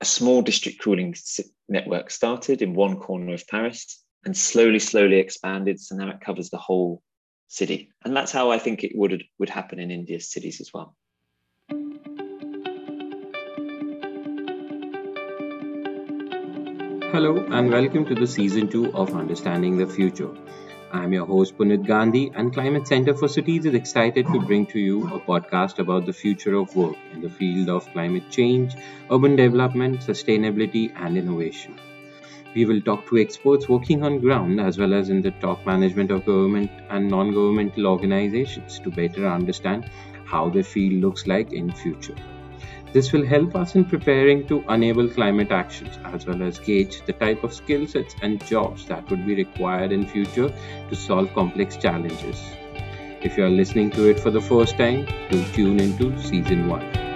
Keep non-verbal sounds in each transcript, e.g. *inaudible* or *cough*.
a small district cooling network started in one corner of Paris and slowly, slowly expanded. So now it covers the whole city. And that's how I think it would, would happen in India's cities as well. Hello, and welcome to the season two of Understanding the Future. I'm your host Punit Gandhi, and Climate Center for Cities is excited to bring to you a podcast about the future of work in the field of climate change, urban development, sustainability, and innovation. We will talk to experts working on ground as well as in the top management of government and non-governmental organizations to better understand how the field looks like in future. This will help us in preparing to enable climate actions as well as gauge the type of skill sets and jobs that would be required in future to solve complex challenges. If you are listening to it for the first time, do tune into season 1.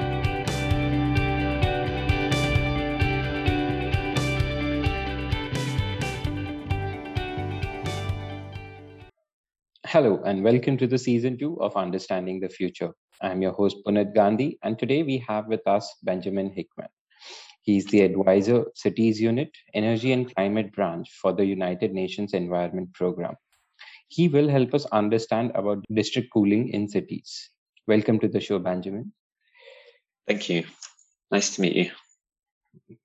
Hello, and welcome to the season two of Understanding the Future. I'm your host, Punit Gandhi, and today we have with us Benjamin Hickman. He's the advisor, Cities Unit, Energy and Climate Branch for the United Nations Environment Program. He will help us understand about district cooling in cities. Welcome to the show, Benjamin. Thank you. Nice to meet you.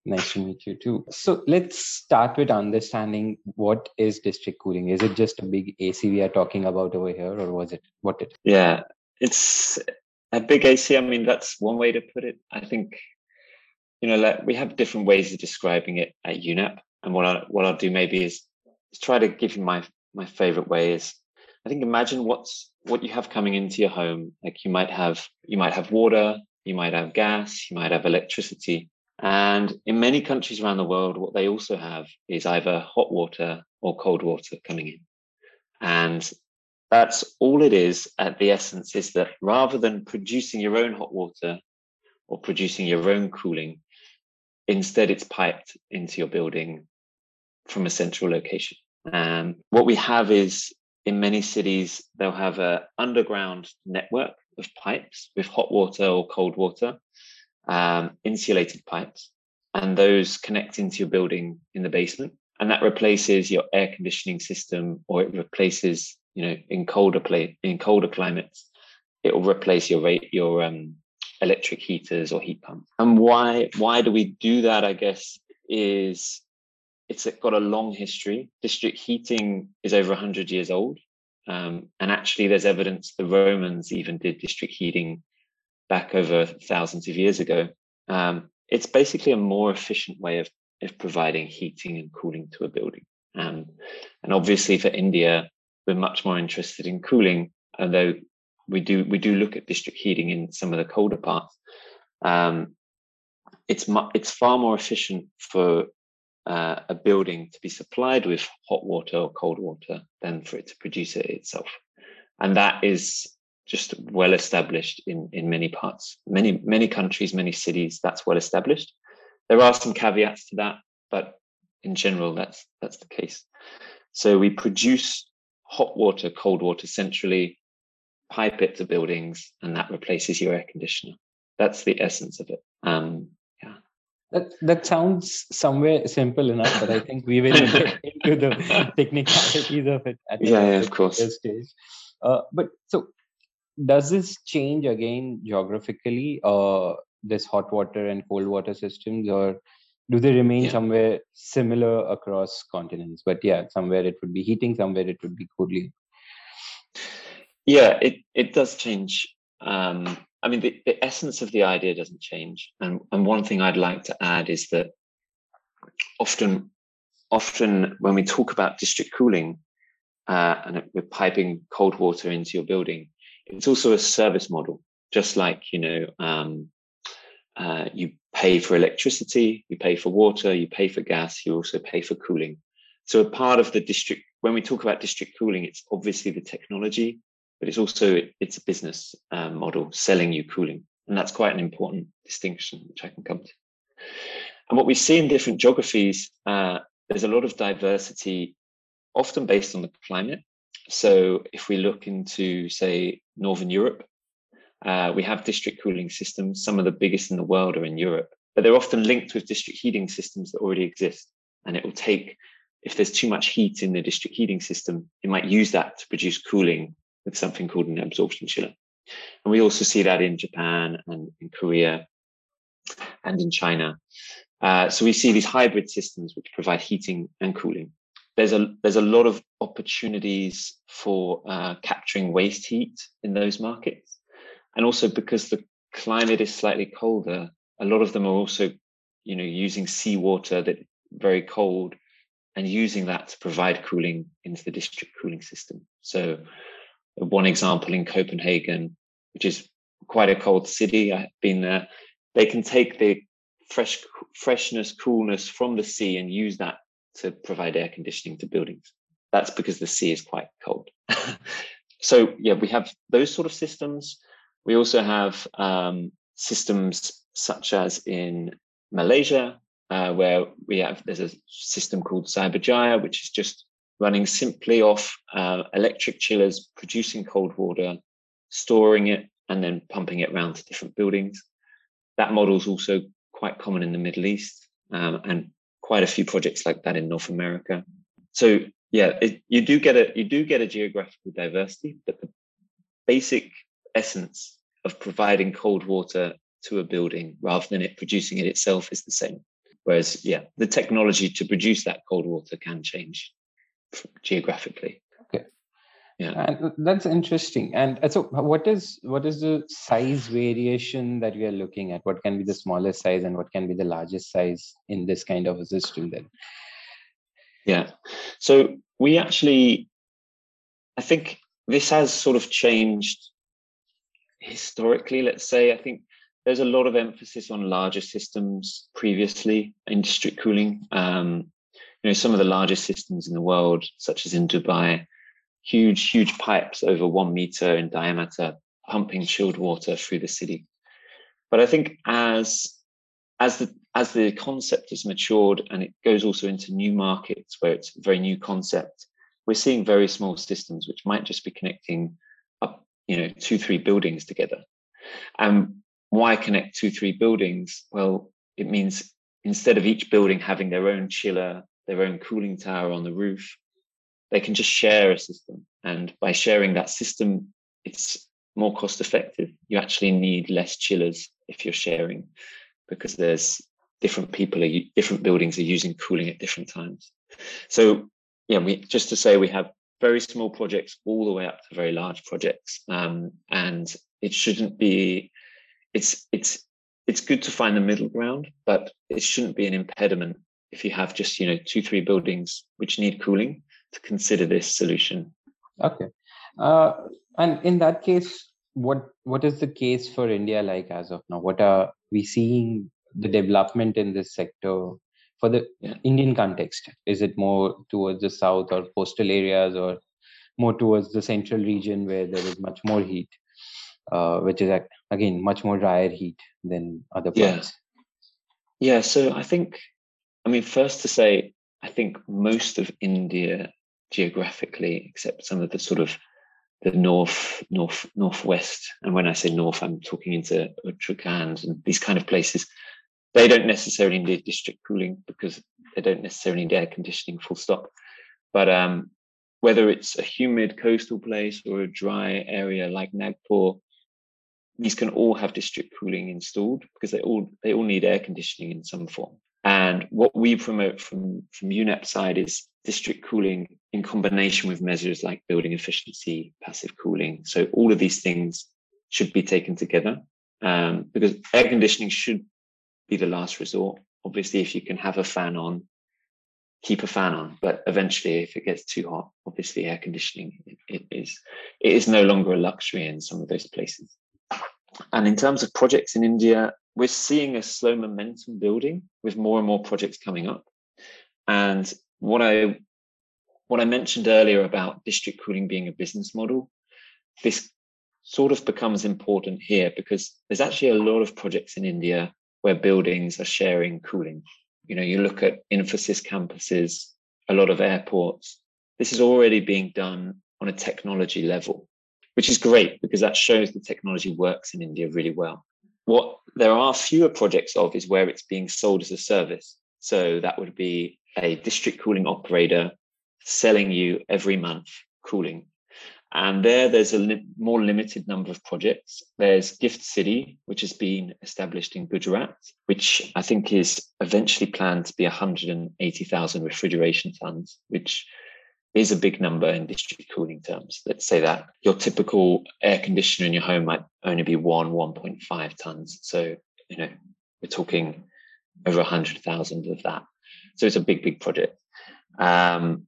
Nice to meet you too. So let's start with understanding what is district cooling. Is it just a big AC we are talking about over here, or was it what it? Yeah, it's a big AC. I mean, that's one way to put it. I think you know, like we have different ways of describing it at UNEP, and what I what I'll do maybe is, is try to give you my my favorite way is. I think imagine what's what you have coming into your home. Like you might have you might have water, you might have gas, you might have electricity and in many countries around the world, what they also have is either hot water or cold water coming in. And that's all it is at the essence is that rather than producing your own hot water or producing your own cooling, instead it's piped into your building from a central location. And what we have is in many cities, they'll have an underground network of pipes with hot water or cold water um, insulated pipes, and those connect into your building in the basement. And that replaces your air conditioning system, or it replaces, you know, in colder in colder climates, it will replace your rate your um, electric heaters or heat pumps. And why why do we do that? I guess is it's got a long history. District heating is over 100 years old. Um, and actually, there's evidence the Romans even did district heating back over thousands of years ago. Um, it's basically a more efficient way of, of providing heating and cooling to a building. Um, and obviously for India, we're much more interested in cooling, although we do we do look at district heating in some of the colder parts. Um, it's mu- it's far more efficient for uh, a building to be supplied with hot water or cold water than for it to produce it itself, and that is just well established in in many parts, many many countries, many cities. That's well established. There are some caveats to that, but in general, that's that's the case. So we produce hot water, cold water centrally, pipe it to buildings, and that replaces your air conditioner. That's the essence of it. Um, yeah. That that sounds somewhere simple enough, but I think we will *laughs* get into the technicalities of it at yeah, yeah, of course. stage. Uh, but so does this change again geographically uh this hot water and cold water systems or do they remain yeah. somewhere similar across continents? But yeah somewhere it would be heating somewhere it would be cooling. Yeah it it does change. Um i mean the, the essence of the idea doesn't change. And and one thing i'd like to add is that often often when we talk about district cooling uh, and we're piping cold water into your building it's also a service model, just like, you know, um, uh, you pay for electricity, you pay for water, you pay for gas, you also pay for cooling. So a part of the district, when we talk about district cooling, it's obviously the technology, but it's also, it's a business um, model selling you cooling. And that's quite an important distinction, which I can come to. And what we see in different geographies, uh, there's a lot of diversity, often based on the climate. So if we look into, say, Northern Europe, uh, we have district cooling systems. Some of the biggest in the world are in Europe, but they're often linked with district heating systems that already exist. And it will take, if there's too much heat in the district heating system, it might use that to produce cooling with something called an absorption chiller. And we also see that in Japan and in Korea and in China. Uh, so we see these hybrid systems which provide heating and cooling. There's a there's a lot of opportunities for uh, capturing waste heat in those markets, and also because the climate is slightly colder, a lot of them are also, you know, using seawater that very cold, and using that to provide cooling into the district cooling system. So, one example in Copenhagen, which is quite a cold city, I've been there. They can take the fresh freshness, coolness from the sea and use that to provide air conditioning to buildings. That's because the sea is quite cold. *laughs* so yeah, we have those sort of systems. We also have um, systems such as in Malaysia, uh, where we have there's a system called Cyberjaya, which is just running simply off uh, electric chillers, producing cold water, storing it, and then pumping it around to different buildings. That model is also quite common in the Middle East um, and quite a few projects like that in North America. So yeah, it, you do get a you do get a geographical diversity, but the basic essence of providing cold water to a building rather than it producing it itself is the same. Whereas, yeah, the technology to produce that cold water can change geographically yeah. And that's interesting. And uh, so what is what is the size variation that we are looking at? What can be the smallest size and what can be the largest size in this kind of a system then? Yeah. So we actually i think this has sort of changed historically let's say. I think there's a lot of emphasis on larger systems previously in district cooling. Um, you know some of the largest systems in the world such as in dubai huge, huge pipes over one meter in diameter, pumping chilled water through the city. But I think as as the as the concept has matured and it goes also into new markets where it's a very new concept, we're seeing very small systems which might just be connecting up, you know, two, three buildings together. And why connect two, three buildings? Well, it means instead of each building having their own chiller, their own cooling tower on the roof, they can just share a system. And by sharing that system, it's more cost effective. You actually need less chillers if you're sharing because there's different people are different buildings are using cooling at different times. So yeah, we just to say we have very small projects all the way up to very large projects. Um, and it shouldn't be it's it's it's good to find the middle ground, but it shouldn't be an impediment if you have just you know two three buildings which need cooling to consider this solution. Okay. Uh, and in that case, what what is the case for India like as of now? What are we seeing the development in this sector for the yeah. Indian context? Is it more towards the south or coastal areas, or more towards the central region where there is much more heat, uh, which is again much more drier heat than other parts? Yeah. yeah. So I think, I mean, first to say, I think most of India geographically, except some of the sort of the north, north, northwest. And when I say north, I'm talking into Uttarakhand and these kind of places. They don't necessarily need district cooling because they don't necessarily need air conditioning, full stop. But um, whether it's a humid coastal place or a dry area like Nagpur, these can all have district cooling installed because they all they all need air conditioning in some form. And what we promote from from UNEP side is district cooling in combination with measures like building efficiency, passive cooling. So all of these things should be taken together um, because air conditioning should be the last resort. Obviously, if you can have a fan on, keep a fan on. But eventually, if it gets too hot, obviously air conditioning it, it is it is no longer a luxury in some of those places. And in terms of projects in India, we're seeing a slow momentum building with more and more projects coming up. And what I what I mentioned earlier about district cooling being a business model, this sort of becomes important here because there's actually a lot of projects in India where buildings are sharing cooling. You know, you look at Infosys campuses, a lot of airports. This is already being done on a technology level, which is great because that shows the technology works in India really well. what there are fewer projects of is where it's being sold as a service. So that would be a district cooling operator selling you every month cooling. And there, there's a li- more limited number of projects. There's Gift City, which has been established in Gujarat, which I think is eventually planned to be 180,000 refrigeration tons, which is a big number in district cooling terms. Let's say that your typical air conditioner in your home might only be one, 1.5 tons. So, you know, we're talking over 100,000 of that. So it's a big, big project. Um,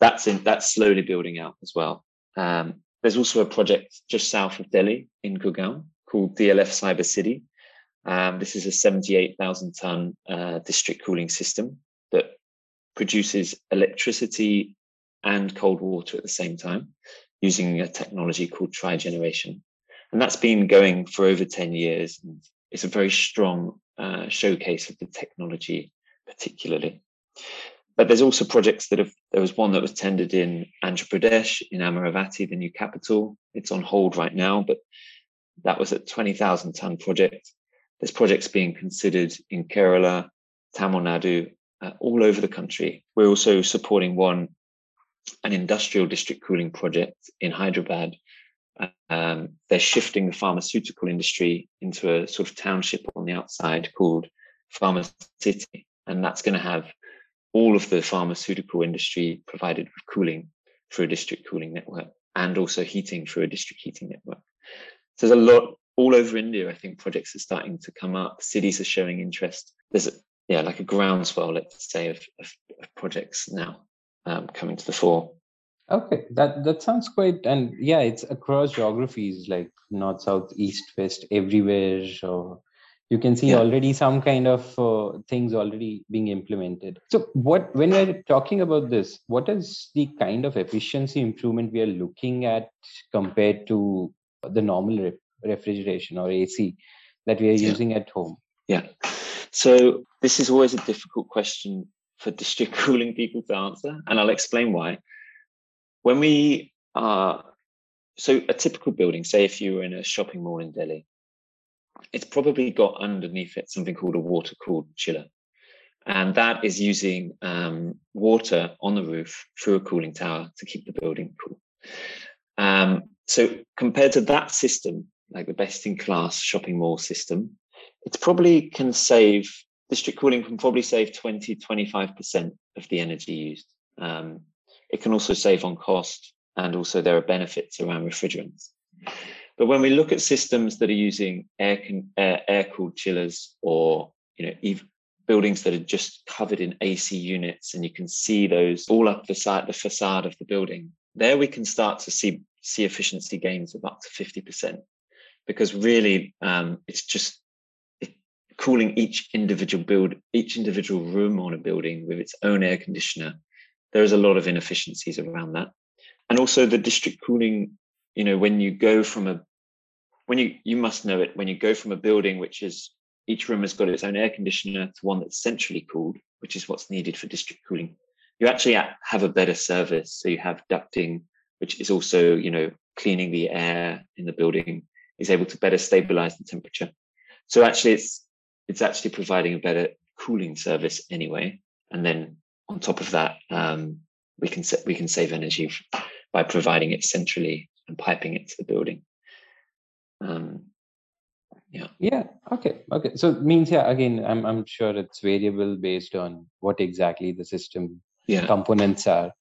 that's in, that's slowly building out as well. Um, there's also a project just south of Delhi in Gurgaon called DLF Cyber City. Um, this is a 78,000 ton uh, district cooling system that produces electricity and cold water at the same time using a technology called trigeneration. And that's been going for over 10 years. And it's a very strong uh, showcase of the technology, particularly. But there's also projects that have, there was one that was tendered in Andhra Pradesh, in Amaravati, the new capital. It's on hold right now, but that was a 20,000 ton project. There's projects being considered in Kerala, Tamil Nadu, uh, all over the country. We're also supporting one, an industrial district cooling project in Hyderabad. Um, they're shifting the pharmaceutical industry into a sort of township on the outside called Pharma City. And that's going to have all of the pharmaceutical industry provided with cooling through a district cooling network and also heating through a district heating network. So there's a lot all over India. I think projects are starting to come up. Cities are showing interest. There's a, yeah, like a groundswell, let's say, of, of, of projects now um, coming to the fore. Okay, that that sounds quite, and yeah, it's across geographies like north, south, east, west, everywhere. So you can see yeah. already some kind of uh, things already being implemented so what when we're talking about this what is the kind of efficiency improvement we are looking at compared to the normal re- refrigeration or ac that we are yeah. using at home yeah so this is always a difficult question for district *laughs* cooling people to answer and i'll explain why when we are so a typical building say if you were in a shopping mall in delhi it's probably got underneath it something called a water cooled chiller. And that is using um, water on the roof through a cooling tower to keep the building cool. Um, so compared to that system, like the best in class shopping mall system, it probably can save, district cooling can probably save 20, 25% of the energy used. Um, it can also save on cost and also there are benefits around refrigerants. But when we look at systems that are using air air, air cooled chillers or you know buildings that are just covered in AC units and you can see those all up the side the facade of the building, there we can start to see see efficiency gains of up to 50%. Because really um, it's just cooling each individual build, each individual room on a building with its own air conditioner. There is a lot of inefficiencies around that. And also the district cooling, you know, when you go from a when you you must know it when you go from a building which is each room has got its own air conditioner to one that's centrally cooled, which is what's needed for district cooling. You actually have a better service. So you have ducting, which is also, you know, cleaning the air in the building, is able to better stabilize the temperature. So actually it's it's actually providing a better cooling service anyway. And then on top of that, um, we can we can save energy by providing it centrally and piping it to the building um, yeah. Yeah okay okay. So it means yeah again i'm i'm sure it's variable based on what exactly the system yeah. components are.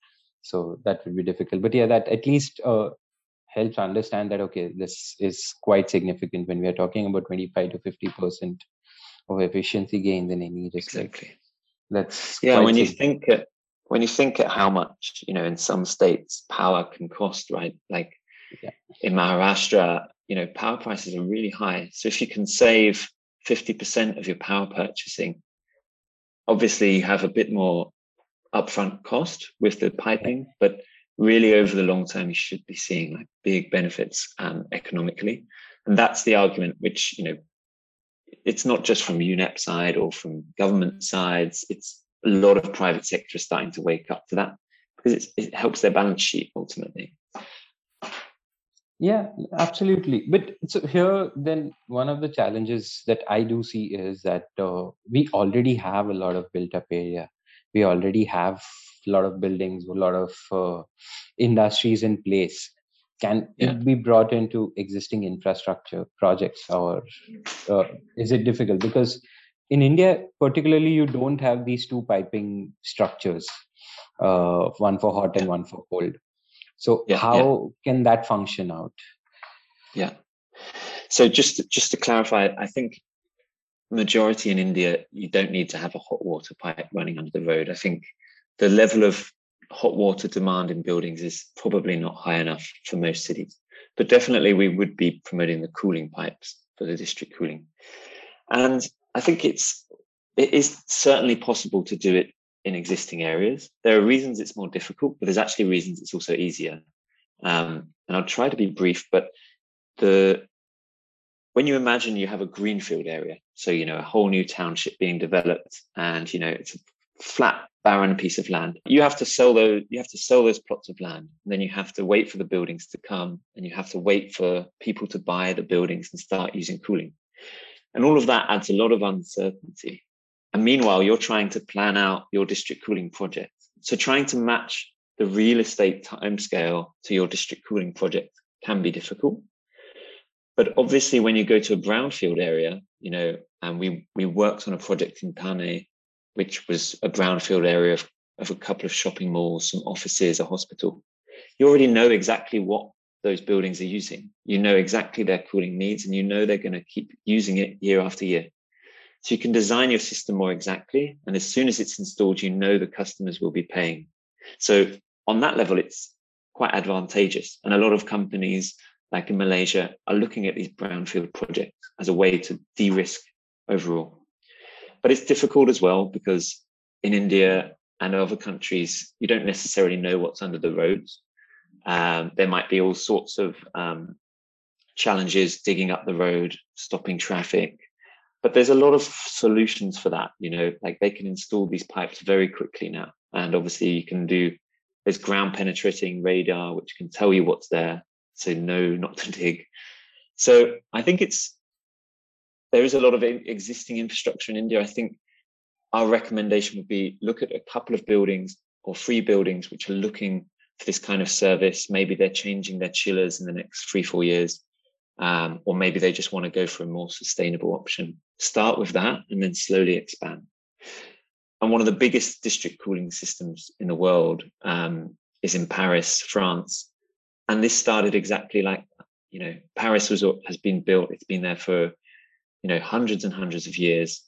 So that would be difficult. But yeah that at least uh, helps understand that okay this is quite significant when we are talking about 25 to 50 percent of efficiency gains in any respect exactly. That's yeah when you think at, when you think at how much you know in some states power can cost right? Like yeah. in maharashtra you know, power prices are really high. So if you can save 50% of your power purchasing, obviously you have a bit more upfront cost with the piping, but really over the long term, you should be seeing like big benefits um, economically. And that's the argument, which, you know, it's not just from UNEP side or from government sides. It's a lot of private sector starting to wake up to that because it helps their balance sheet ultimately. Yeah, absolutely. But so here, then one of the challenges that I do see is that uh, we already have a lot of built up area. We already have a lot of buildings, a lot of uh, industries in place. Can Yeah. it be brought into existing infrastructure projects, or uh, is it difficult? Because in India, particularly, you don't have these two piping structures, uh, one for hot and one for cold. So Yeah, yeah. how can that function out? Yeah. So just just to clarify, I think majority in India, you don't need to have a hot water pipe running under the road. I think the level of hot water demand in buildings is probably not high enough for most cities. But definitely we would be promoting the cooling pipes for the district cooling. And I think it's it is certainly possible to do it in existing areas. There are reasons it's more difficult, but there's actually reasons it's also easier. Um, and I'll try to be brief, but the when you imagine you have a greenfield area, so you know a whole new township being developed, and you know it's a flat, barren piece of land, you have to sell those. You have to sell those plots of land, and then you have to wait for the buildings to come, and you have to wait for people to buy the buildings and start using cooling, and all of that adds a lot of uncertainty. And meanwhile, you're trying to plan out your district cooling project. So trying to match the real estate timescale to your district cooling project can be difficult. But obviously, when you go to a brownfield area, you know, and we we worked on a project in Thane, which was a brownfield area of, of a couple of shopping malls, some offices, a hospital. You already know exactly what those buildings are using. You know exactly their cooling needs, and you know they're going to keep using it year after year. So you can design your system more exactly, and as soon as it's installed, you know the customers will be paying. So on that level, it's quite advantageous, and a lot of companies like in Malaysia, are looking at these brownfield projects as a way to de-risk overall. But it's difficult as well because in India and other countries, you don't necessarily know what's under the roads. Um, there might be all sorts of um, challenges digging up the road, stopping traffic. But there's a lot of solutions for that. You know, like they can install these pipes very quickly now. And obviously, you can do there's ground penetrating radar, which can tell you what's there so no, not to *laughs* dig. So I think it's there is a lot of existing infrastructure in India. I think our recommendation would be look at a couple of buildings or three buildings which are looking for this kind of service. Maybe they're changing their chillers in the next three, four years. Um, or maybe they just want to go for a more sustainable option. Start with that and then slowly expand. And one of the biggest district cooling systems in the world um, is in Paris, France and this started exactly like. You know, Paris was has been built; it's been there for you know hundreds and hundreds of years.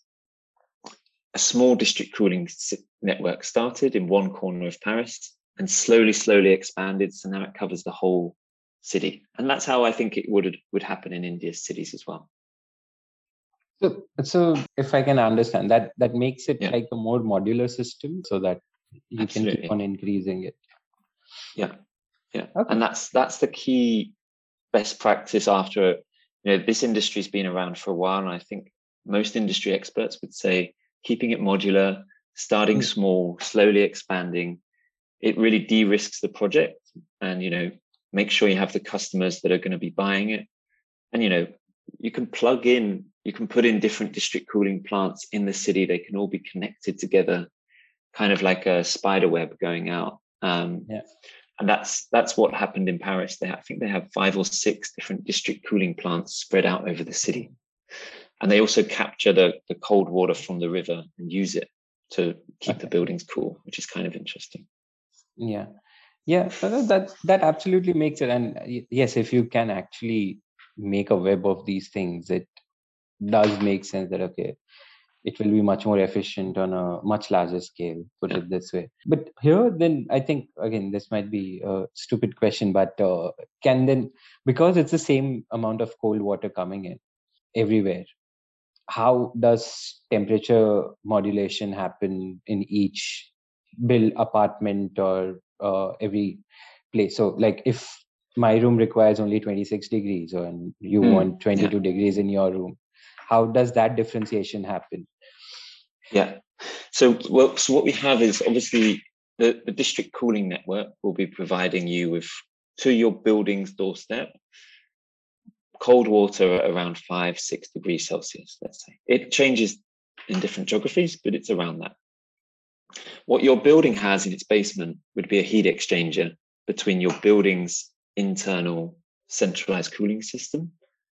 A small district cooling network started in one corner of Paris and slowly, slowly expanded. So now it covers the whole city, and that's how I think it would would happen in India's cities as well. So, so if I can understand that, that makes it yeah. like a more modular system, so that you Absolutely. can keep on increasing it. Yeah, yeah okay. and that's that's the key best practice after you know this industry's been around for a while and i think most industry experts would say keeping it modular starting mm. small slowly expanding it really de-risks the project and you know make sure you have the customers that are going to be buying it and you know you can plug in you can put in different district cooling plants in the city they can all be connected together kind of like a spider web going out um, yeah and that's that's what happened in Paris. They I think they have five or six different district cooling plants spread out over the city, and they also capture the the cold water from the river and use it to keep okay. the buildings cool, which is kind of interesting. Yeah, yeah, that that absolutely makes it. And yes, if you can actually make a web of these things, it does make sense that okay, it will be much more efficient on a much larger scale put it this way but here then i think again this might be a stupid question but uh, can then because it's the same amount of cold water coming in everywhere how does temperature modulation happen in each bill apartment or uh, every place so like if my room requires only 26 degrees and you mm, want 22 yeah. degrees in your room how does that differentiation happen yeah so well so what we have is obviously the, the district cooling network will be providing you with to your building's doorstep, cold water at around five, six degrees Celsius, let's say. It changes in different geographies, but it's around that. What your building has in its basement would be a heat exchanger between your building's internal centralized cooling system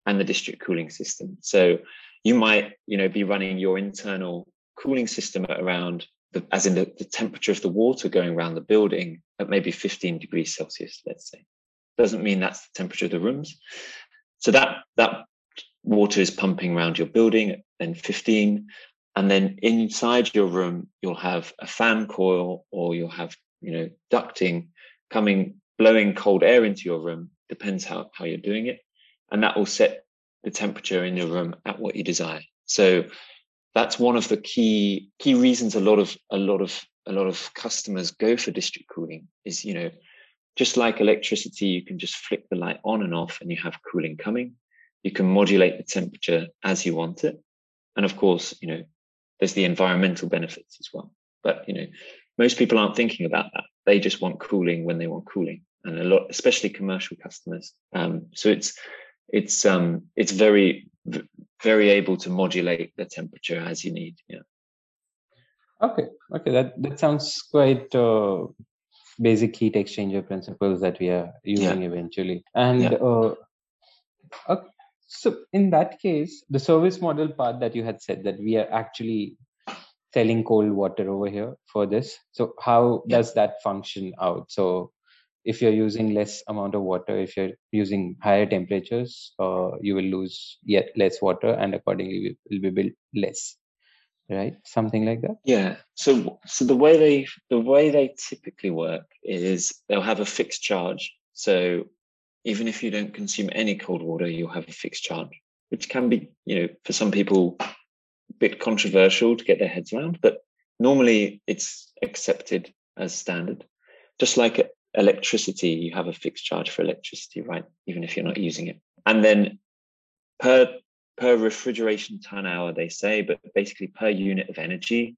and the district cooling system. So you might, you know, be running your internal cooling system around the, as in the, the temperature of the water going around the building at maybe 15 degrees Celsius, let's say. Doesn't mean that's the temperature of the rooms. So that that water is pumping around your building at then 15. And then inside your room, you'll have a fan coil or you'll have, you know, ducting coming, blowing cold air into your room. Depends how, how you're doing it. And that will set the temperature in your room at what you desire. So that's one of the key key reasons a lot of a lot of a lot of customers go for district cooling is you know just like electricity you can just flick the light on and off and you have cooling coming you can modulate the temperature as you want it and of course you know there's the environmental benefits as well but you know most people aren't thinking about that they just want cooling when they want cooling and a lot especially commercial customers um, so it's it's um it's very very able to modulate the temperature as you need. Yeah. Okay. Okay. That that sounds quite uh, basic heat exchanger principles that we are using yeah. eventually. And yeah. uh, okay. So in that case, the service model part that you had said that we are actually selling cold water over here for this. So how yeah. does that function out? So if you're using less amount of water if you're using higher temperatures uh, you will lose yet less water and accordingly we will be built less right something like that yeah so so the way they the way they typically work is they'll have a fixed charge so even if you don't consume any cold water you'll have a fixed charge which can be you know for some people a bit controversial to get their heads around but normally it's accepted as standard just like electricity, you have a fixed charge for electricity, right? Even if you're not using it. And then per per refrigeration ton hour, they say, but basically per unit of energy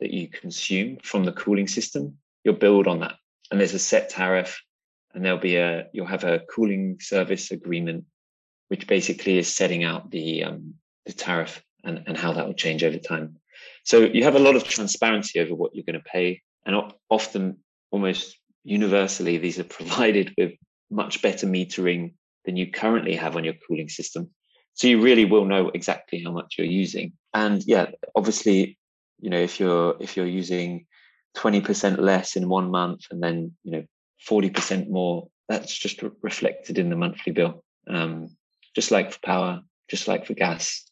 that you consume from the cooling system, you'll build on that. And there's a set tariff, and there'll be a you'll have a cooling service agreement, which basically is setting out the um, the tariff and, and how that will change over time. So you have a lot of transparency over what you're going to pay, and often almost universally, these are *laughs* provided with much better metering than you currently have on your cooling system. So you really will know exactly how much you're using. And yeah, obviously, you know, if you're if you're using 20% less in one month and then, you know, 40% more, that's just reflected in the monthly bill. Um, just like for power, just like for gas.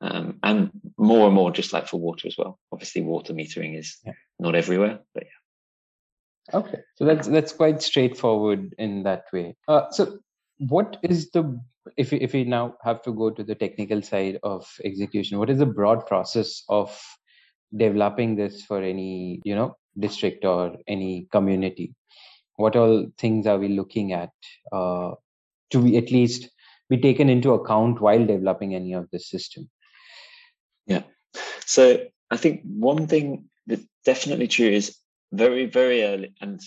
Um, and more and more, just like for water as well. Obviously, water metering is yeah. not everywhere, but yeah. Okay, so that's that's quite straightforward in that way. Uh, so, what is the if we, if we now have to go to the technical side of execution? What is the broad process of developing this for any you know district or any community? What all things are we looking at uh, to be at least be taken into account while developing any of this system? Yeah, so I think one thing that's definitely true is very, very early. And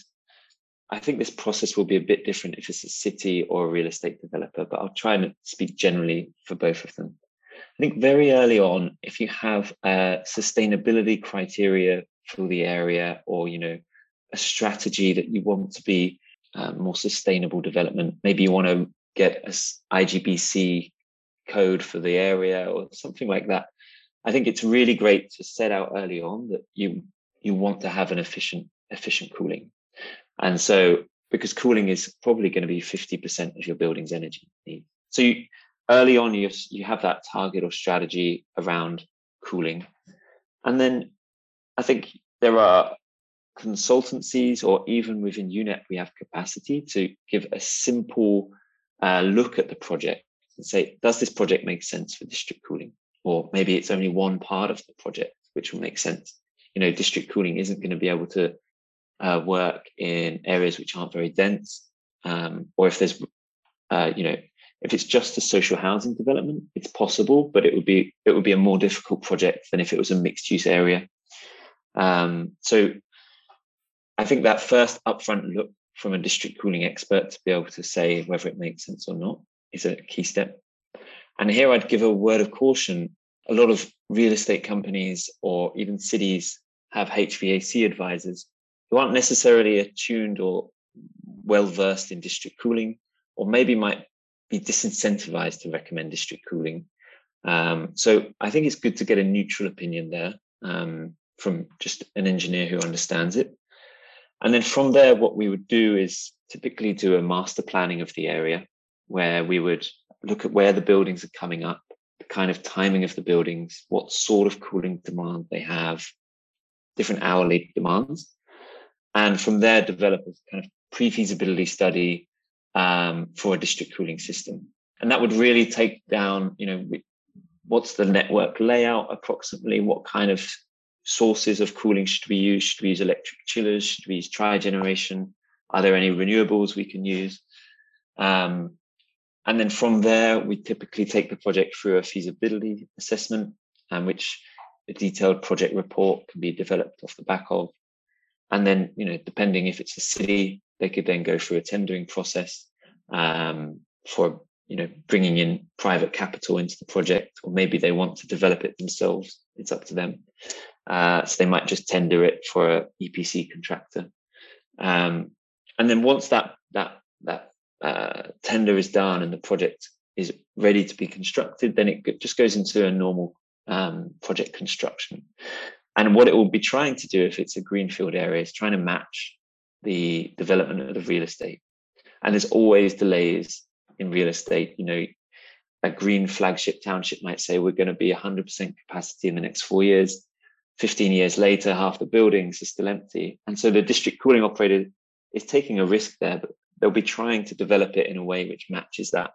I think this process will be a bit different if it's a city or a real estate developer, but I'll try and speak generally for both of them. I think very early on, if you have a sustainability criteria for the area or, you know, a strategy that you want to be uh, more sustainable development, maybe you want to get a IGBC code for the area or something like that. I think it's really great to set out early on that you you want to have an efficient efficient cooling. And so because cooling is probably going to be 50% of your building's energy need. So you, early on, you, you have that target or strategy around cooling. And then I think there are consultancies or even within UNEP, we have capacity to give a simple uh, look at the project and say, does this project make sense for district cooling? Or maybe it's only one part of the project which will make sense you know, district cooling isn't going to be able to uh, work in areas which aren't very dense, um, or if there's, uh, you know, if it's just a social housing development, it's possible, but it would be it would be a more difficult project than if it was a mixed use area. Um, so, I think that first upfront look from a district cooling expert to be able to say whether it makes sense or not is a key step. And here I'd give a word of caution. A lot of real estate companies or even cities have HVAC advisors who aren't necessarily attuned or well versed in district cooling, or maybe might be disincentivized to recommend district cooling. Um, so I think it's good to get a neutral opinion there um, from just an engineer who understands it. And then from there, what we would do is typically do a master planning of the area where we would look at where the buildings are coming up, the kind of timing of the buildings, what sort of cooling demand they have, different hourly demands. And from there, develop a kind of pre-feasibility study um, for a district cooling system. And that would really take down, you know, what's the network layout approximately? What kind of sources of cooling should we use? Should we use electric chillers? Should we use tri-generation? Are there any renewables we can use? Um, and then from there, we typically take the project through a feasibility assessment, um, which a detailed project report can be developed off the back of. And then, you know, depending if it's a city, they could then go through a tendering process um, for, you know, bringing in private capital into the project, or maybe they want to develop it themselves. It's up to them. Uh, so they might just tender it for a EPC contractor. Um, and then once that that that uh, tender is done and the project is ready to be constructed, then it just goes into a normal um, project construction. And what it will be trying to do if it's a greenfield area is trying to match the development of the real estate. And there's always delays in real estate. You know, a green flagship township might say we're going to be 100% capacity in the next four years. 15 years later, half the buildings are still empty. And so the district cooling operator is taking a risk there, but they'll be trying to develop it in a way which matches that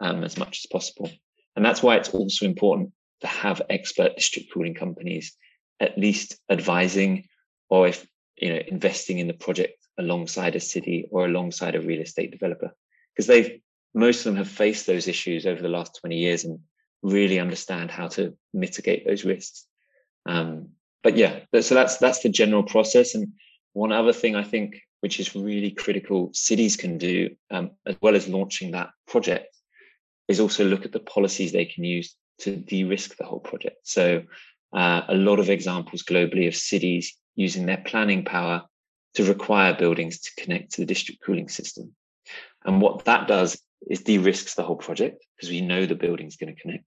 um, as much as possible. And that's why it's also important to have expert district cooling companies at least advising or if you know investing in the project alongside a city or alongside a real estate developer because they've most of them have faced those issues over the last 20 years and really understand how to mitigate those risks um, but yeah so that's that's the general process and one other thing i think which is really critical cities can do um, as well as launching that project is also look at the policies they can use to de-risk the whole project. So uh, a lot of examples globally of cities using their planning power to require buildings to connect to the district cooling system. And what that does is de-risks the whole project because we know the building's going to connect.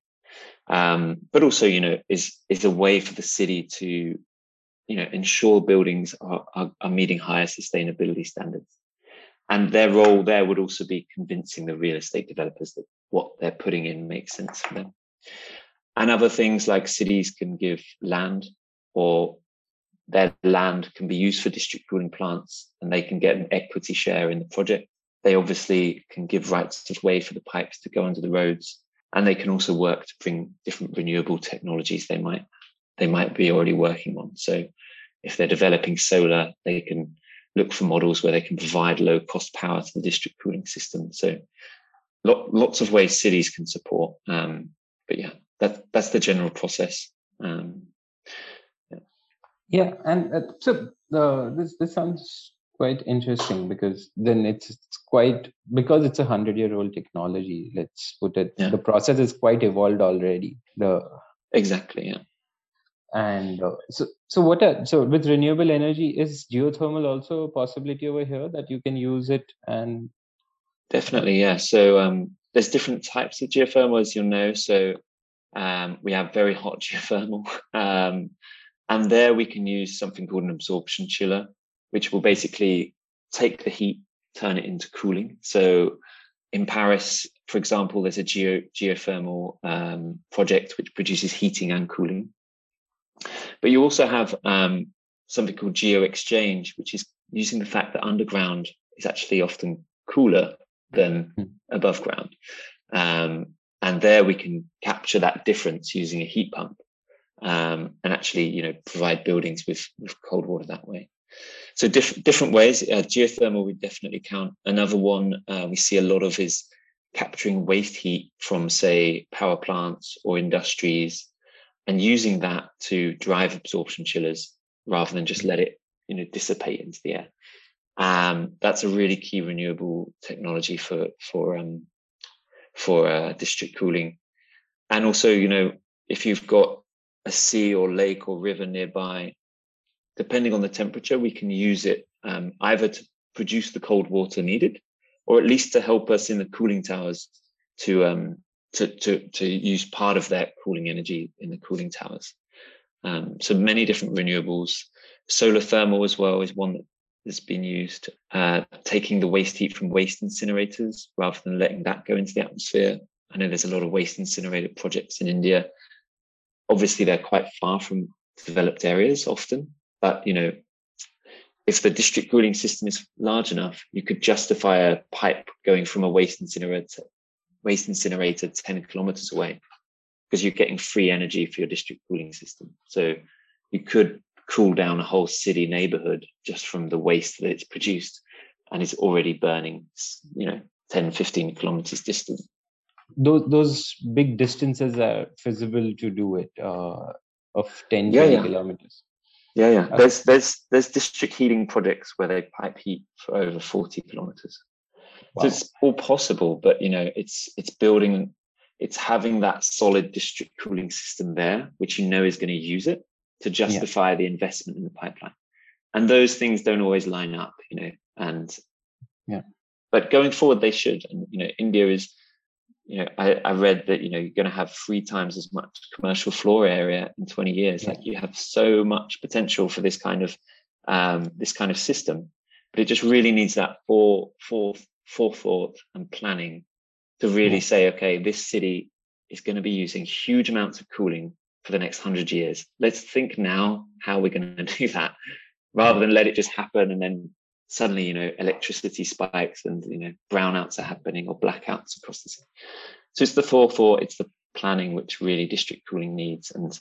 Um, but also, you know, is is a way for the city to, you know, ensure buildings are, are, are meeting higher sustainability standards. And their role there would also be convincing the real estate developers that what they're putting in makes sense for them. And other things like cities can give land or their land can be used for district cooling plants and they can get an equity share in the project. They obviously can give rights of way for the pipes to go under the roads. And they can also work to bring different renewable technologies they might they might be already working on. So if they're developing solar, they can look for models where they can provide low cost power to the district cooling system. So lots of ways cities can support. Um, but yeah, that that's the general process. Um, yeah. yeah, and uh, so the this this sounds quite interesting because then it's, it's quite because it's a hundred year old technology. Let's put it. Yeah. The process is quite evolved already. The exactly yeah. And uh, so, so what? Are, so with renewable energy, is geothermal also a possibility over here that you can use it and Definitely, yeah. So um, there's different types of geothermal, as you'll know. So um, we have very hot *laughs* geothermal, um, and there we can use something called an absorption chiller, which will basically take the heat, turn it into cooling. So in Paris, for example, there's a geo, geothermal um, project which produces heating and cooling. But you also have um, something called geo exchange, which is using the fact that underground is actually often cooler than hmm. above ground. Um, and there we can capture that difference using a heat pump um, and actually, you know, provide buildings with, with cold water that way. So diff- different ways. Uh, geothermal we definitely count. Another one uh, we see a lot of is capturing waste heat from, say, power plants or industries, and using that to drive absorption chillers rather than just let it, you know, dissipate into the air. Um, that's a really key renewable technology for for um, for uh, district cooling. And also, you know, if you've got a sea or lake or river nearby, depending on the temperature, we can use it um, either to produce the cold water needed, or at least to help us in the cooling towers to um, to to to use part of that cooling energy in the cooling towers. Um, so many different renewables. Solar thermal as well is one that has been used. Uh, taking the waste heat from waste incinerators rather than letting that go into the atmosphere. I know there's a lot of waste incinerator projects in India. Obviously, they're quite far from developed areas often, but you know, if the district cooling system is large enough, you could justify a pipe going from a waste incinerator, waste incinerator 10 kilometers away because you're getting free energy for your district cooling system. So you could cool down a whole city neighborhood just from the waste that it's produced and it's already burning, you know, 10, 15 kilometers distant. Those, those big distances are feasible to do it uh, of 10, yeah, 20 yeah. kilometers. Yeah, yeah. Uh, there's there's there's district heating projects where they pipe heat for over 40 kilometers. Wow. So it's all possible, but you know, it's it's building it's having that solid district cooling system there, which you know is going to use it to justify yeah. the investment in the pipeline. And those things don't always line up, you know, and yeah. But going forward, they should. And you know, India is, you know, I, I read that you know you're going to have three times as much commercial floor area in 20 years. Yeah. Like you have so much potential for this kind of um, this kind of system, but it just really needs that for for forethought and planning to really yeah. say, okay, this city is going to be using huge amounts of cooling for the next hundred years. Let's think now how we're going *laughs* to do that rather than let it just happen and then suddenly, you know, electricity spikes and, you know, brownouts are happening or blackouts across the city. So it's the forethought, it's the planning which really district cooling needs. And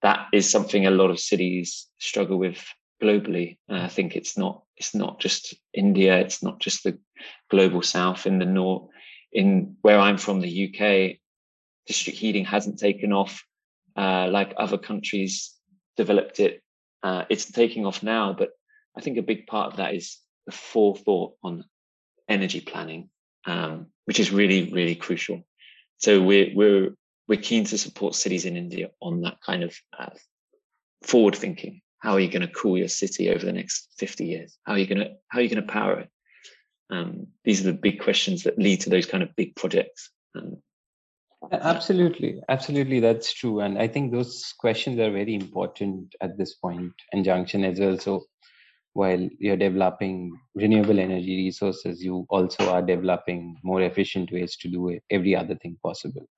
that is something a lot of cities struggle with globally. And I think it's not, it's not just India. It's not just the global South in the North in where I'm from, the UK, district heating hasn't taken off uh, like other countries developed it. Uh, it's taking off now, but I think a big part of that is the forethought on energy planning, um, which is really, really crucial. So we're we're we're keen to support cities in India on that kind of uh, forward thinking. How are you going to cool your city over the next 50 years? How are you going to how are you going to power it? Um, these are the big questions that lead to those kind of big projects. Um, absolutely, absolutely, that's true. And I think those questions are very important at this and junction as well. So while you're developing renewable energy resources, you also are developing more efficient ways to do every other thing possible.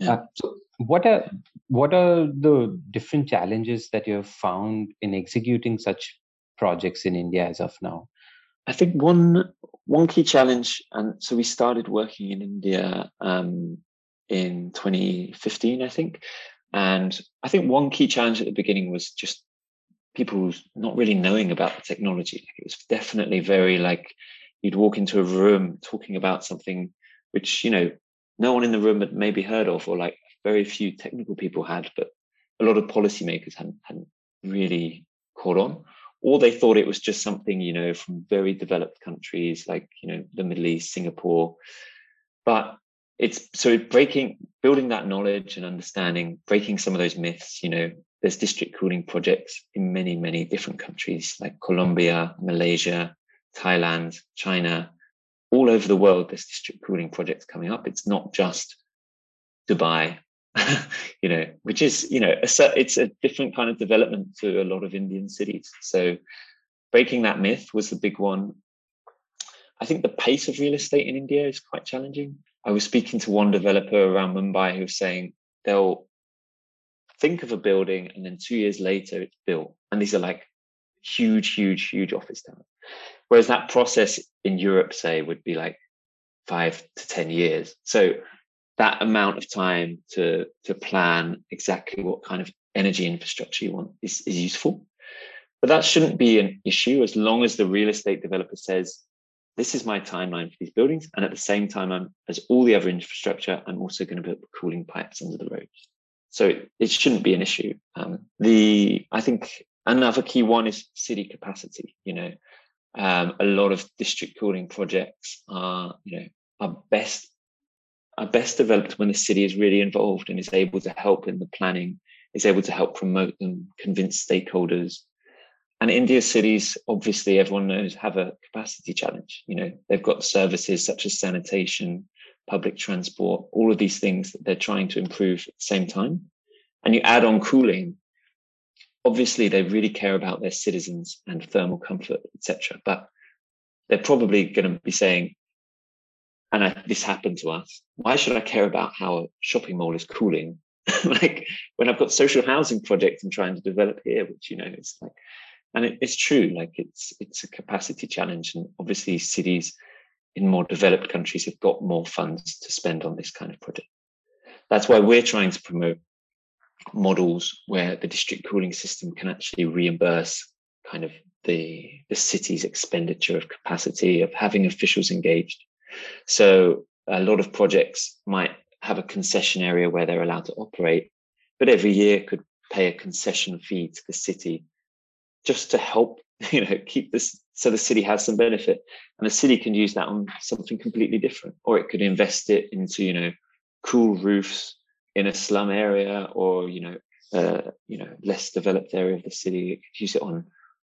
Yeah. Uh, so what are what are the different challenges that you have found in executing such projects in India as of now? I think one one key challenge, and so we started working in India um, in 2015, I think, and I think one key challenge at the beginning was just people not really knowing about the technology. It was definitely very like you'd walk into a room talking about something which you know no one in the room had maybe heard of, or like very few technical people had, but a lot of policymakers hadn't, hadn't really caught on or they thought it was just something, you know, from very developed countries like, you know, the Middle East, Singapore. But it's so breaking, building that knowledge and understanding, breaking some of those myths, you know, there's district cooling projects in many, many different countries like Colombia, Malaysia, Thailand, China, all over the world. There's district cooling projects coming up. It's not just Dubai *laughs* you know, which is, you know, a, it's a different kind of development to a lot of Indian cities. So breaking that myth was the big one. I think the pace of real estate in India is quite challenging. I was speaking to one developer around Mumbai who was saying they'll think of a building and then two years later it's built. And these are like huge, huge, huge office towers. Whereas that process in Europe, say, would be like five to 10 years. So that amount of time to to plan exactly what kind of energy infrastructure you want is, is useful. But that shouldn't be an issue as long as the real estate developer says, this is my timeline for these buildings. And at the same time, I'm, as all the other infrastructure, I'm also going to put cooling pipes under the roads. So it, it shouldn't be an issue. Um, the, I think another key one is city capacity. You know, Um, a lot of district cooling projects are, you know, are best are best developed when the city is really involved and is able to help in the planning, is able to help promote them, convince stakeholders. And India cities, obviously, everyone knows, have a capacity challenge. You know, they've got services such as sanitation, public transport, all of these things that they're trying to improve at the same time. And you add on cooling, obviously they really care about their citizens and thermal comfort, etc. But they're probably going to be saying, and I, this happened to us. Why should I care about how a shopping mall is cooling? *laughs* like when I've got social housing projects I'm trying to develop here, which you know it's like, and it, it's true. Like it's it's a capacity challenge, and obviously cities in more developed countries have got more funds to spend on this kind of project. That's why we're trying to promote models where the district cooling system can actually reimburse kind of the the city's expenditure of capacity of having officials engaged. So a lot of projects might have a concession area where they're allowed to operate, but every year could pay a concession fee to the city just to help *laughs* you know keep this so the city has some benefit and the city can use that on something completely different or it could invest it into you know cool roofs in a slum area or you know uh, you know less developed area of the city. It could use it on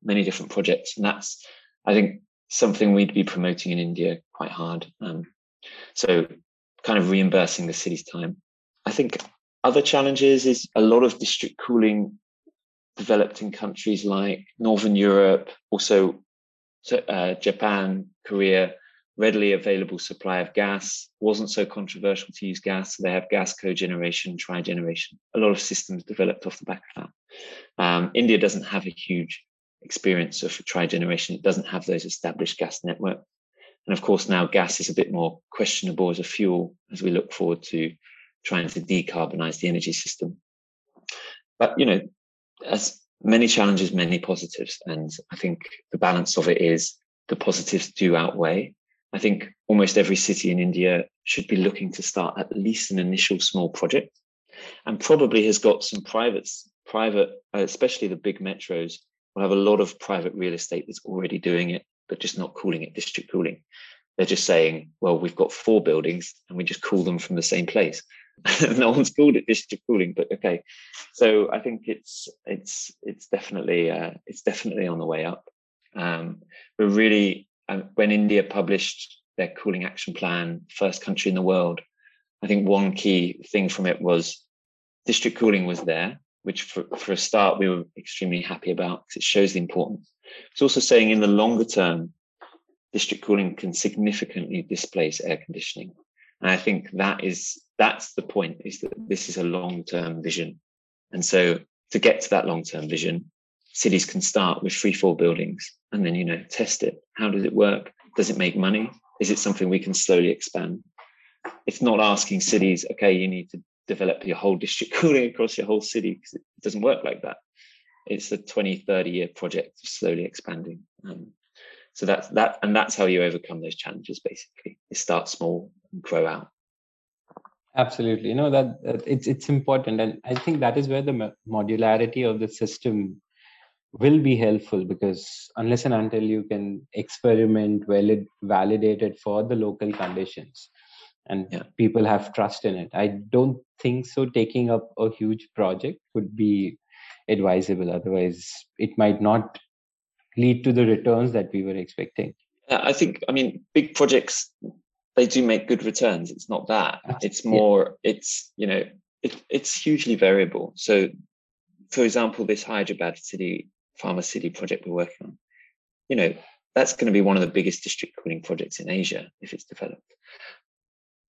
many different projects and that's i think something we'd be promoting in india quite hard um, so kind of reimbursing the city's time. I think other challenges is a lot of district cooling developed in countries like northern europe also uh, japan korea readily available supply of gas wasn't so controversial to use gas. So they have gas cogeneration, trigeneration, a lot of systems developed off the back of that. Um, India doesn't have a huge experience of trigeneration. It doesn't have those established gas networks. And of course, now gas is a bit more questionable as a fuel as we look forward to trying to decarbonize the energy system. But, you know, as many challenges, many positives. And I think the balance of it is the positives do outweigh I think almost every city in India should be looking to start at least an initial small project and probably has got some private, private, uh, especially the big metros will have a lot of private real estate that's already doing it, but just not calling it district cooling. They're just saying, well, we've got four buildings and we just cool them from the same place. *laughs* no one's called it district cooling, but okay. So I think it's it's it's definitely uh, it's definitely on the way up. Um, we're really when India published their cooling action plan, first country in the world, I think one key thing from it was district cooling was there, which for, for a start we were extremely happy about because it shows the importance. It's also saying in the longer term, district cooling can significantly displace air conditioning. And I think that is that's the point, is that this is a long-term vision. And so to get to that long-term vision, cities can start with three, four buildings and then, you know, test it. How does it work? Does it make money? Is it something we can slowly expand? It's not asking cities, okay, you need to develop your whole district *laughs* cooling across your whole city because it doesn't work like that. It's a 20, 30 year project of slowly expanding. Um, so that's that, and that's how you overcome those challenges. Basically, you start small and grow out. Absolutely, you know that, that it's it's important, and I think that is where the modularity of the system will be helpful because unless and until you can experiment valid validate it for the local conditions and yeah. people have trust in it i don't think so taking up a huge project would be advisable. Otherwise it might not lead to the returns that we were expecting. I think i mean big projects they do make good returns it's not that it's more yeah. it's you know it, it's hugely variable so for example this hyderabad city Pharma City project we're working on, you know, that's going to be one of the biggest district cooling projects in Asia if it's developed.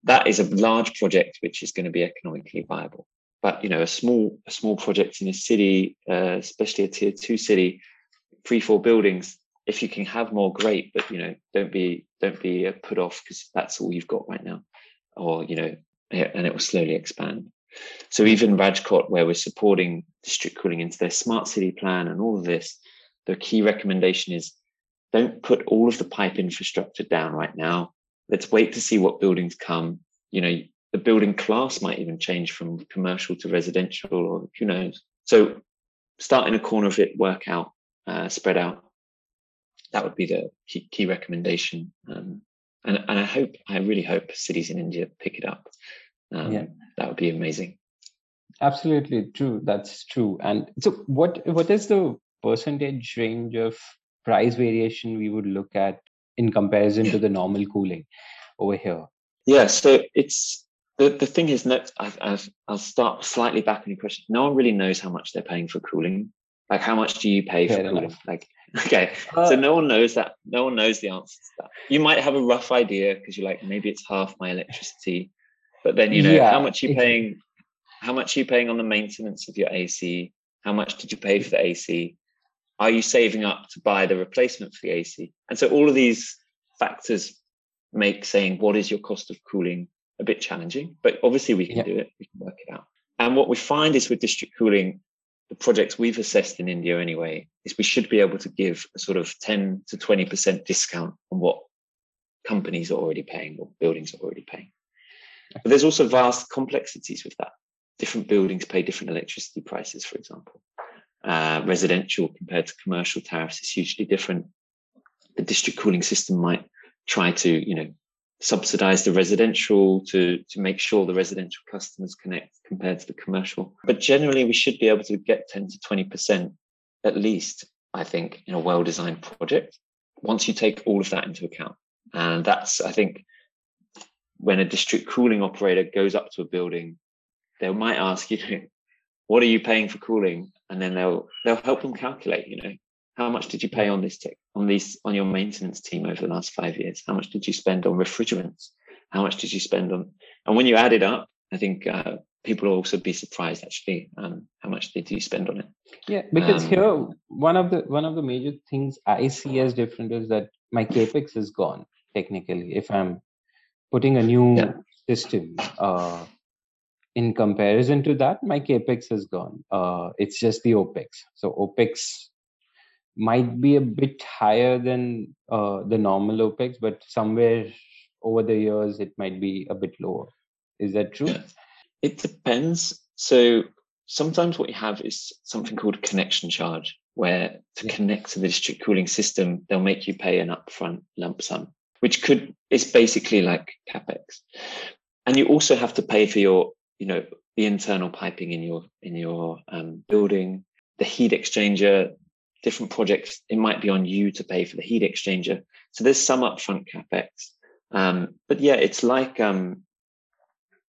That is a large project which is going to be economically viable. But you know, a small a small project in a city, uh, especially a tier two city, three four buildings. If you can have more, great. But you know, don't be don't be put off because that's all you've got right now, or you know, and it will slowly expand. So even Rajkot, where we're supporting district cooling into their smart city plan and all of this, the key recommendation is don't put all of the pipe infrastructure down right now. Let's wait to see what buildings come. You know, the building class might even change from commercial to residential, or who knows. So start in a corner of it, work out, uh, spread out. That would be the key, key recommendation. Um, and, and I hope, I really hope cities in India pick it up. Um, yeah. That would be amazing. Absolutely true. That's true. And so, what what is the percentage range of price variation we would look at in comparison to the normal cooling over here? Yeah. So it's the the thing is that I've, I've, I'll start slightly back on your question. No one really knows how much they're paying for cooling. Like, how much do you pay for cooling? Like, *laughs* okay, uh, so no one knows that. No one knows the answer to that. You might have a rough idea because you're like, maybe it's half my electricity, but then you know yeah, how much you're you paying. How much are you paying on the maintenance of your AC? How much did you pay for the AC? Are you saving up to buy the replacement for the AC? And so all of these factors make saying what is your cost of cooling a bit challenging, but obviously we can yeah. do it. We can work it out. And what we find is with district cooling, the projects we've assessed in India anyway, is we should be able to give a sort of 10 to 20% discount on what companies are already paying or buildings are already paying. But there's also vast complexities with that. Different buildings pay different electricity prices, for example. Uh, residential compared to commercial tariffs is hugely different. The district cooling system might try to, you know, subsidize the residential to, to make sure the residential customers connect compared to the commercial. But generally, we should be able to get 10 to 20% at least, I think, in a well designed project once you take all of that into account. And that's, I think, when a district cooling operator goes up to a building, they might ask you, *laughs* what are you paying for cooling? And then they'll they'll help them calculate, you know, how much did you pay on this tick, on these on your maintenance team over the last five years? How much did you spend on refrigerants? How much did you spend on? And when you add it up, I think uh, people will also be surprised actually um, how much did you spend on it. Yeah, because um, here one of the one of the major things I see as different is that my capex is gone technically. If I'm putting a new yeah. system, uh, in comparison to that, my capex is gone. Uh, it's just the opex. So opex might be a bit higher than uh, the normal OPEX, but somewhere over the years it might be a bit lower. Is that true? It depends. So sometimes what you have is something called connection charge, where to yeah. connect to the district cooling system, they'll make you pay an upfront lump sum, which could is basically like capex. And you also have to pay for your, you know, the internal piping in your in your um, building, the heat exchanger, different projects, it might be on you to pay for the heat exchanger. So there's some upfront capex. Um, but yeah, it's like um,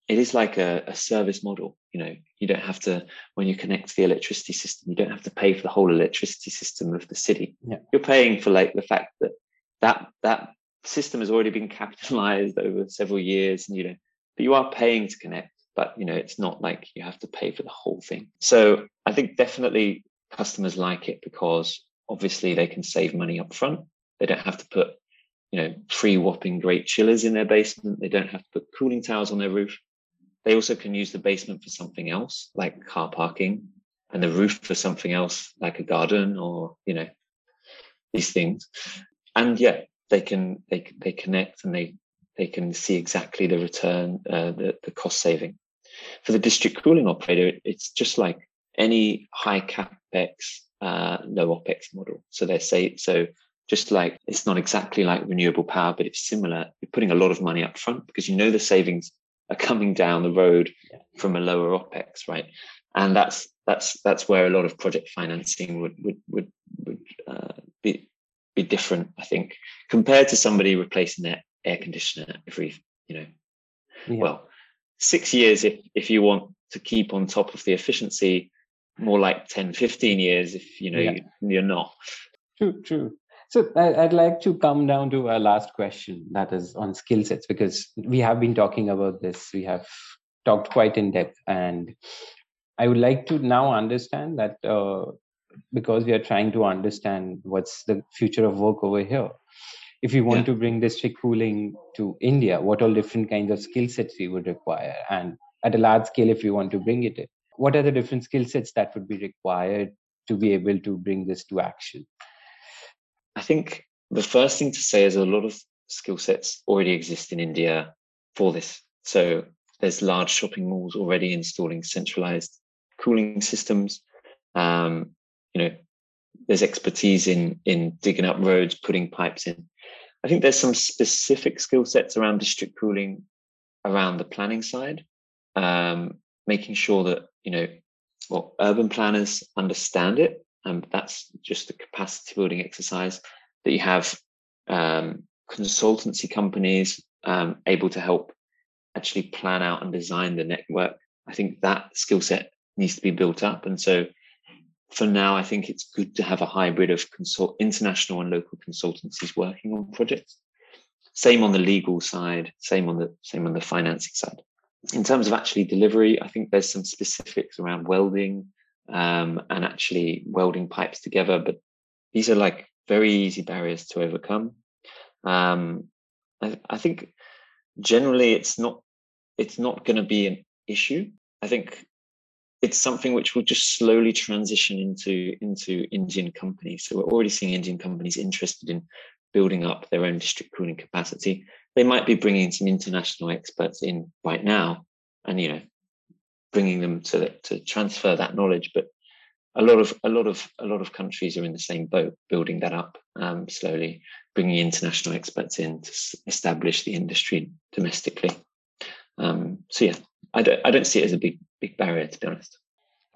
it is like a, a, service model. You know, you don't have to when you connect to the electricity system, you don't have to pay for the whole electricity system of the city. Yeah. You're paying for like the fact that that that system has already been *laughs* capitalized over several years, and you know, but you are paying to connect. But you know, it's not like you have to pay for the whole thing. So I think definitely customers like it because obviously they can save money up front. They don't have to put, you know, free whopping great chillers in their basement. They don't have to put cooling towers on their roof. They also can use the basement for something else, like car parking, and the roof for something else, like a garden or, you know, these things. And yeah, they can they they connect and they they can see exactly the return, uh, the the cost saving. For the district cooling operator, it's just like any high capex, uh, low opex model. So they say so. Just like it's not exactly like renewable power, but it's similar. You're putting a lot of money up front because you know the savings are coming down the road yeah. from a lower opex, right? And that's that's that's where a lot of project financing would would would, would uh, be be different, I think, compared to somebody replacing their air conditioner every, you know, yeah. well, six years if if you want to keep on top of the efficiency more like 10 15 years if you know yeah. you, are not. True true. So i'd like to come down to our last question that is on skill sets because we have been talking about this. We have talked quite in depth and i would like to now understand that uh, because we are trying to understand what's the future of work over here. If we want yeah. to bring district cooling to india what all different kinds of skill sets we would require and at a large scale if we want to bring it in what are the different skill sets that would be required to be able to bring this to action? I think the first thing to say is a lot of skill sets already exist in India for this. So there's large shopping malls already installing centralized cooling systems. Um, you know, there's expertise in in digging up roads, putting pipes in. I think there's some specific skill sets around district cooling around the planning side, um, making sure that you know, well, urban planners understand it, and that's just a capacity building exercise that you have um, consultancy companies um, able to help actually plan out and design the network. I think that skill set needs to be built up, and so for now, I think it's good to have a hybrid of consult international and local consultancies working on projects. Same on the legal side, same on the same on the financing side. In terms of actually delivery, I think there's some specifics around welding um, and actually welding pipes together, but these are like very easy barriers to overcome. Um, I, I think generally it's not it's not going to be an issue. I think it's something which will just slowly transition into into Indian companies. So we're already seeing Indian companies interested in building up their own district cooling capacity. They might be bringing some international experts in right now, and you know, bringing them to to transfer that knowledge. But a lot of a lot of a lot of countries are in the same boat, building that up um, slowly, bringing international experts in to establish the industry domestically. Um, so yeah, I don't I don't see it as a big big barrier to be honest.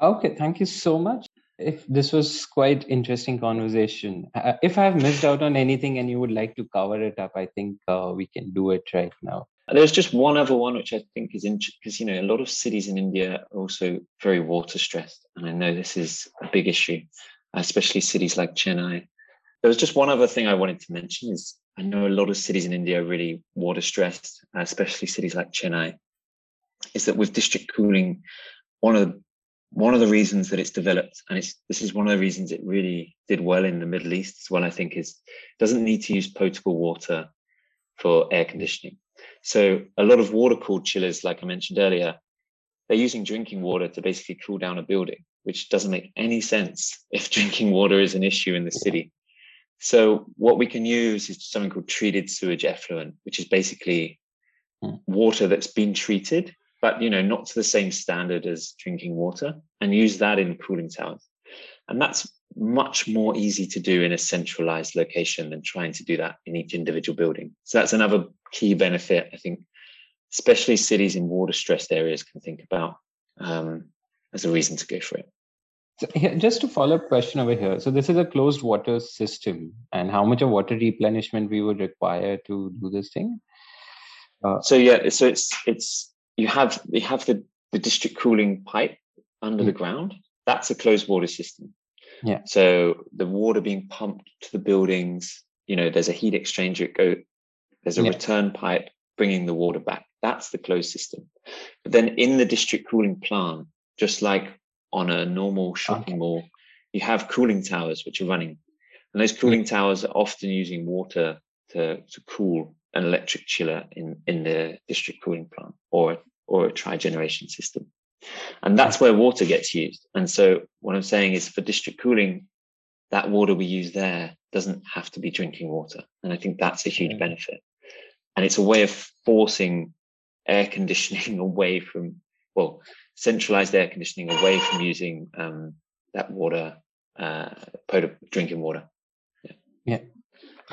Okay, thank you so much. If this was quite interesting conversation. Uh, if I've missed out on anything and you would like to cover it up, I think uh, we can do it right now. There's just one other one which I think is interesting because you know a lot of cities in India are also very water stressed, and I know this is a big issue, especially cities like Chennai. There was just one other thing I wanted to mention is I know a lot of cities in India are really water stressed, especially cities like Chennai is that with district cooling, one of the one of the reasons that it's developed, and it's this is one of the reasons it really did well in the Middle East as well, I think, is doesn't need to use potable water for air conditioning. So a lot of water cooled chillers, like I mentioned earlier, they're using drinking water to basically cool down a building, which doesn't make any sense *laughs* if drinking water is an issue in the city. So what we can use is something called treated sewage effluent, which is basically hmm. water that's been treated but you know not to the same standard as drinking water and use that in cooling towers. And that's much more easy to do in a centralized location than trying to do that in each individual building. So that's another key benefit i think especially cities in water stressed areas can think about um, as a reason to go for it. So here, just a follow-up question over here. So this is a closed water system and how much of water replenishment we would require to do this thing? Uh, so yeah so it's it's you have you have the, the district cooling pipe under mm. the ground. That's a closed water system. Yeah. So the water being pumped to the buildings, you know, there's a heat exchanger. Go, there's a yeah. return pipe bringing the water back. That's the closed system. But then in the district cooling plant, just like on a normal shopping okay. mall, you have cooling towers which are running, and those cooling towers are often using water to to cool an electric chiller in, in the district cooling plant or, or a tri-generation system. And that's where water gets used. And so what I'm saying is for district cooling, that water we use there doesn't have to be drinking water. And I think that's a huge benefit. And it's a way of forcing air conditioning *laughs* away from, well, centralized air conditioning away from using um, that water, uh, drinking water. Yeah. yeah.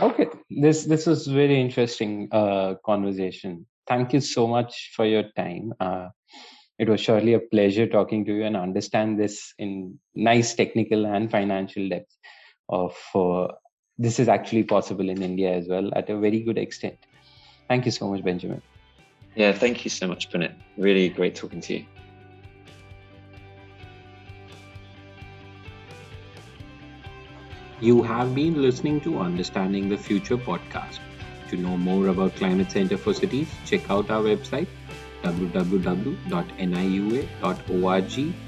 Okay, this this was very interesting uh, conversation. Thank you so much for your time. Uh, it was surely a pleasure talking to you and understand this in nice technical and financial depth. Of uh, this is actually possible in India as well at a very good extent. Thank you so much, Benjamin. Yeah, thank you so much, Punit. Really great talking to you. You have been listening to Understanding the Future podcast. To know more about Climate Center for Cities, check out our website www.niua.org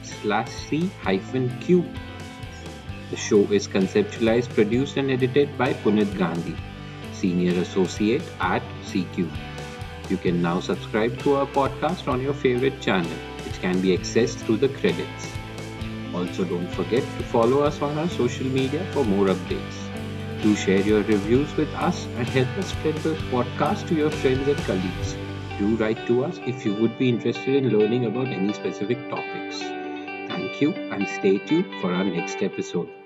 slash. The show is conceptualized, produced and edited by Punit Gandhi, Senior Associate at C-Cube. You can now subscribe to our podcast on your favorite channel, which can be accessed through the credits. Also, don't forget to follow us on our social media for more updates. Do share your reviews with us and help us spread the podcast to your friends and colleagues. Do write to us if you would be interested in learning about any specific topics. Thank you and stay tuned for our next episode.